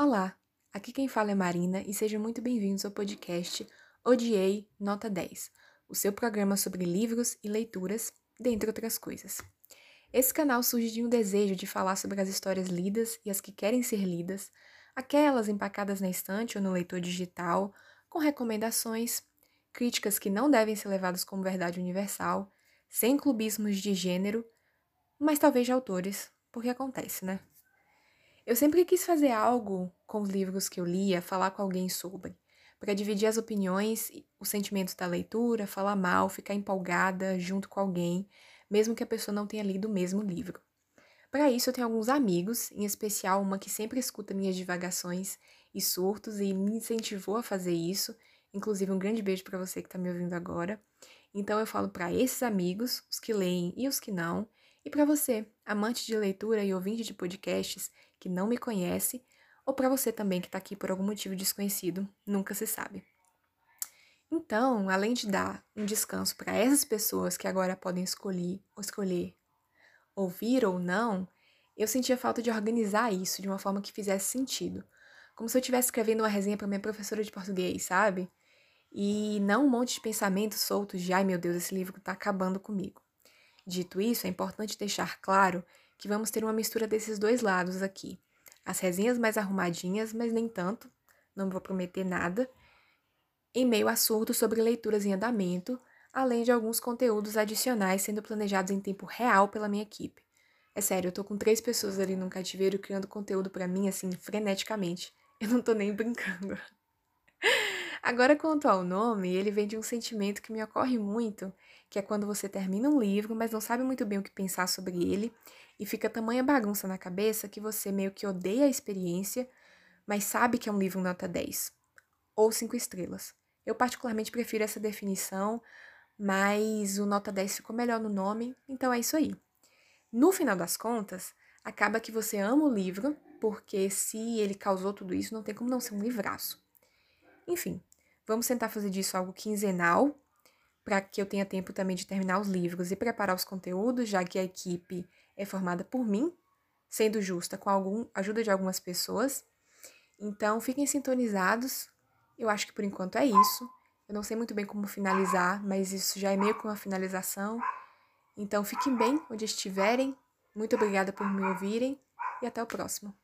Olá, aqui quem fala é Marina e sejam muito bem-vindos ao podcast Odiei Nota 10, o seu programa sobre livros e leituras, dentre outras coisas. Esse canal surge de um desejo de falar sobre as histórias lidas e as que querem ser lidas, aquelas empacadas na estante ou no leitor digital, com recomendações, críticas que não devem ser levadas como verdade universal, sem clubismos de gênero, mas talvez de autores, porque acontece, né? Eu sempre quis fazer algo com os livros que eu lia, falar com alguém sobre, para dividir as opiniões, os sentimentos da leitura, falar mal, ficar empolgada junto com alguém, mesmo que a pessoa não tenha lido o mesmo livro. Para isso, eu tenho alguns amigos, em especial uma que sempre escuta minhas divagações e surtos e me incentivou a fazer isso. Inclusive, um grande beijo para você que está me ouvindo agora. Então, eu falo para esses amigos, os que leem e os que não, e para você, amante de leitura e ouvinte de podcasts que não me conhece, ou para você também que está aqui por algum motivo desconhecido, nunca se sabe. Então, além de dar um descanso para essas pessoas que agora podem escolher, ou escolher ouvir ou não, eu sentia falta de organizar isso de uma forma que fizesse sentido. Como se eu estivesse escrevendo uma resenha para minha professora de português, sabe? E não um monte de pensamentos soltos de ai meu Deus, esse livro está acabando comigo. Dito isso, é importante deixar claro que vamos ter uma mistura desses dois lados aqui. As resenhas mais arrumadinhas, mas nem tanto, não vou prometer nada, em meio a surtos sobre leituras em andamento, além de alguns conteúdos adicionais sendo planejados em tempo real pela minha equipe. É sério, eu tô com três pessoas ali no cativeiro criando conteúdo para mim assim freneticamente. Eu não tô nem brincando. Agora, quanto ao nome, ele vem de um sentimento que me ocorre muito, que é quando você termina um livro, mas não sabe muito bem o que pensar sobre ele, e fica tamanha bagunça na cabeça que você meio que odeia a experiência, mas sabe que é um livro nota 10 ou 5 estrelas. Eu particularmente prefiro essa definição, mas o nota 10 ficou melhor no nome, então é isso aí. No final das contas, acaba que você ama o livro, porque se ele causou tudo isso, não tem como não ser um livraço. Enfim, Vamos tentar fazer disso algo quinzenal, para que eu tenha tempo também de terminar os livros e preparar os conteúdos, já que a equipe é formada por mim, sendo justa, com algum ajuda de algumas pessoas. Então, fiquem sintonizados. Eu acho que por enquanto é isso. Eu não sei muito bem como finalizar, mas isso já é meio que uma finalização. Então, fiquem bem onde estiverem. Muito obrigada por me ouvirem e até o próximo.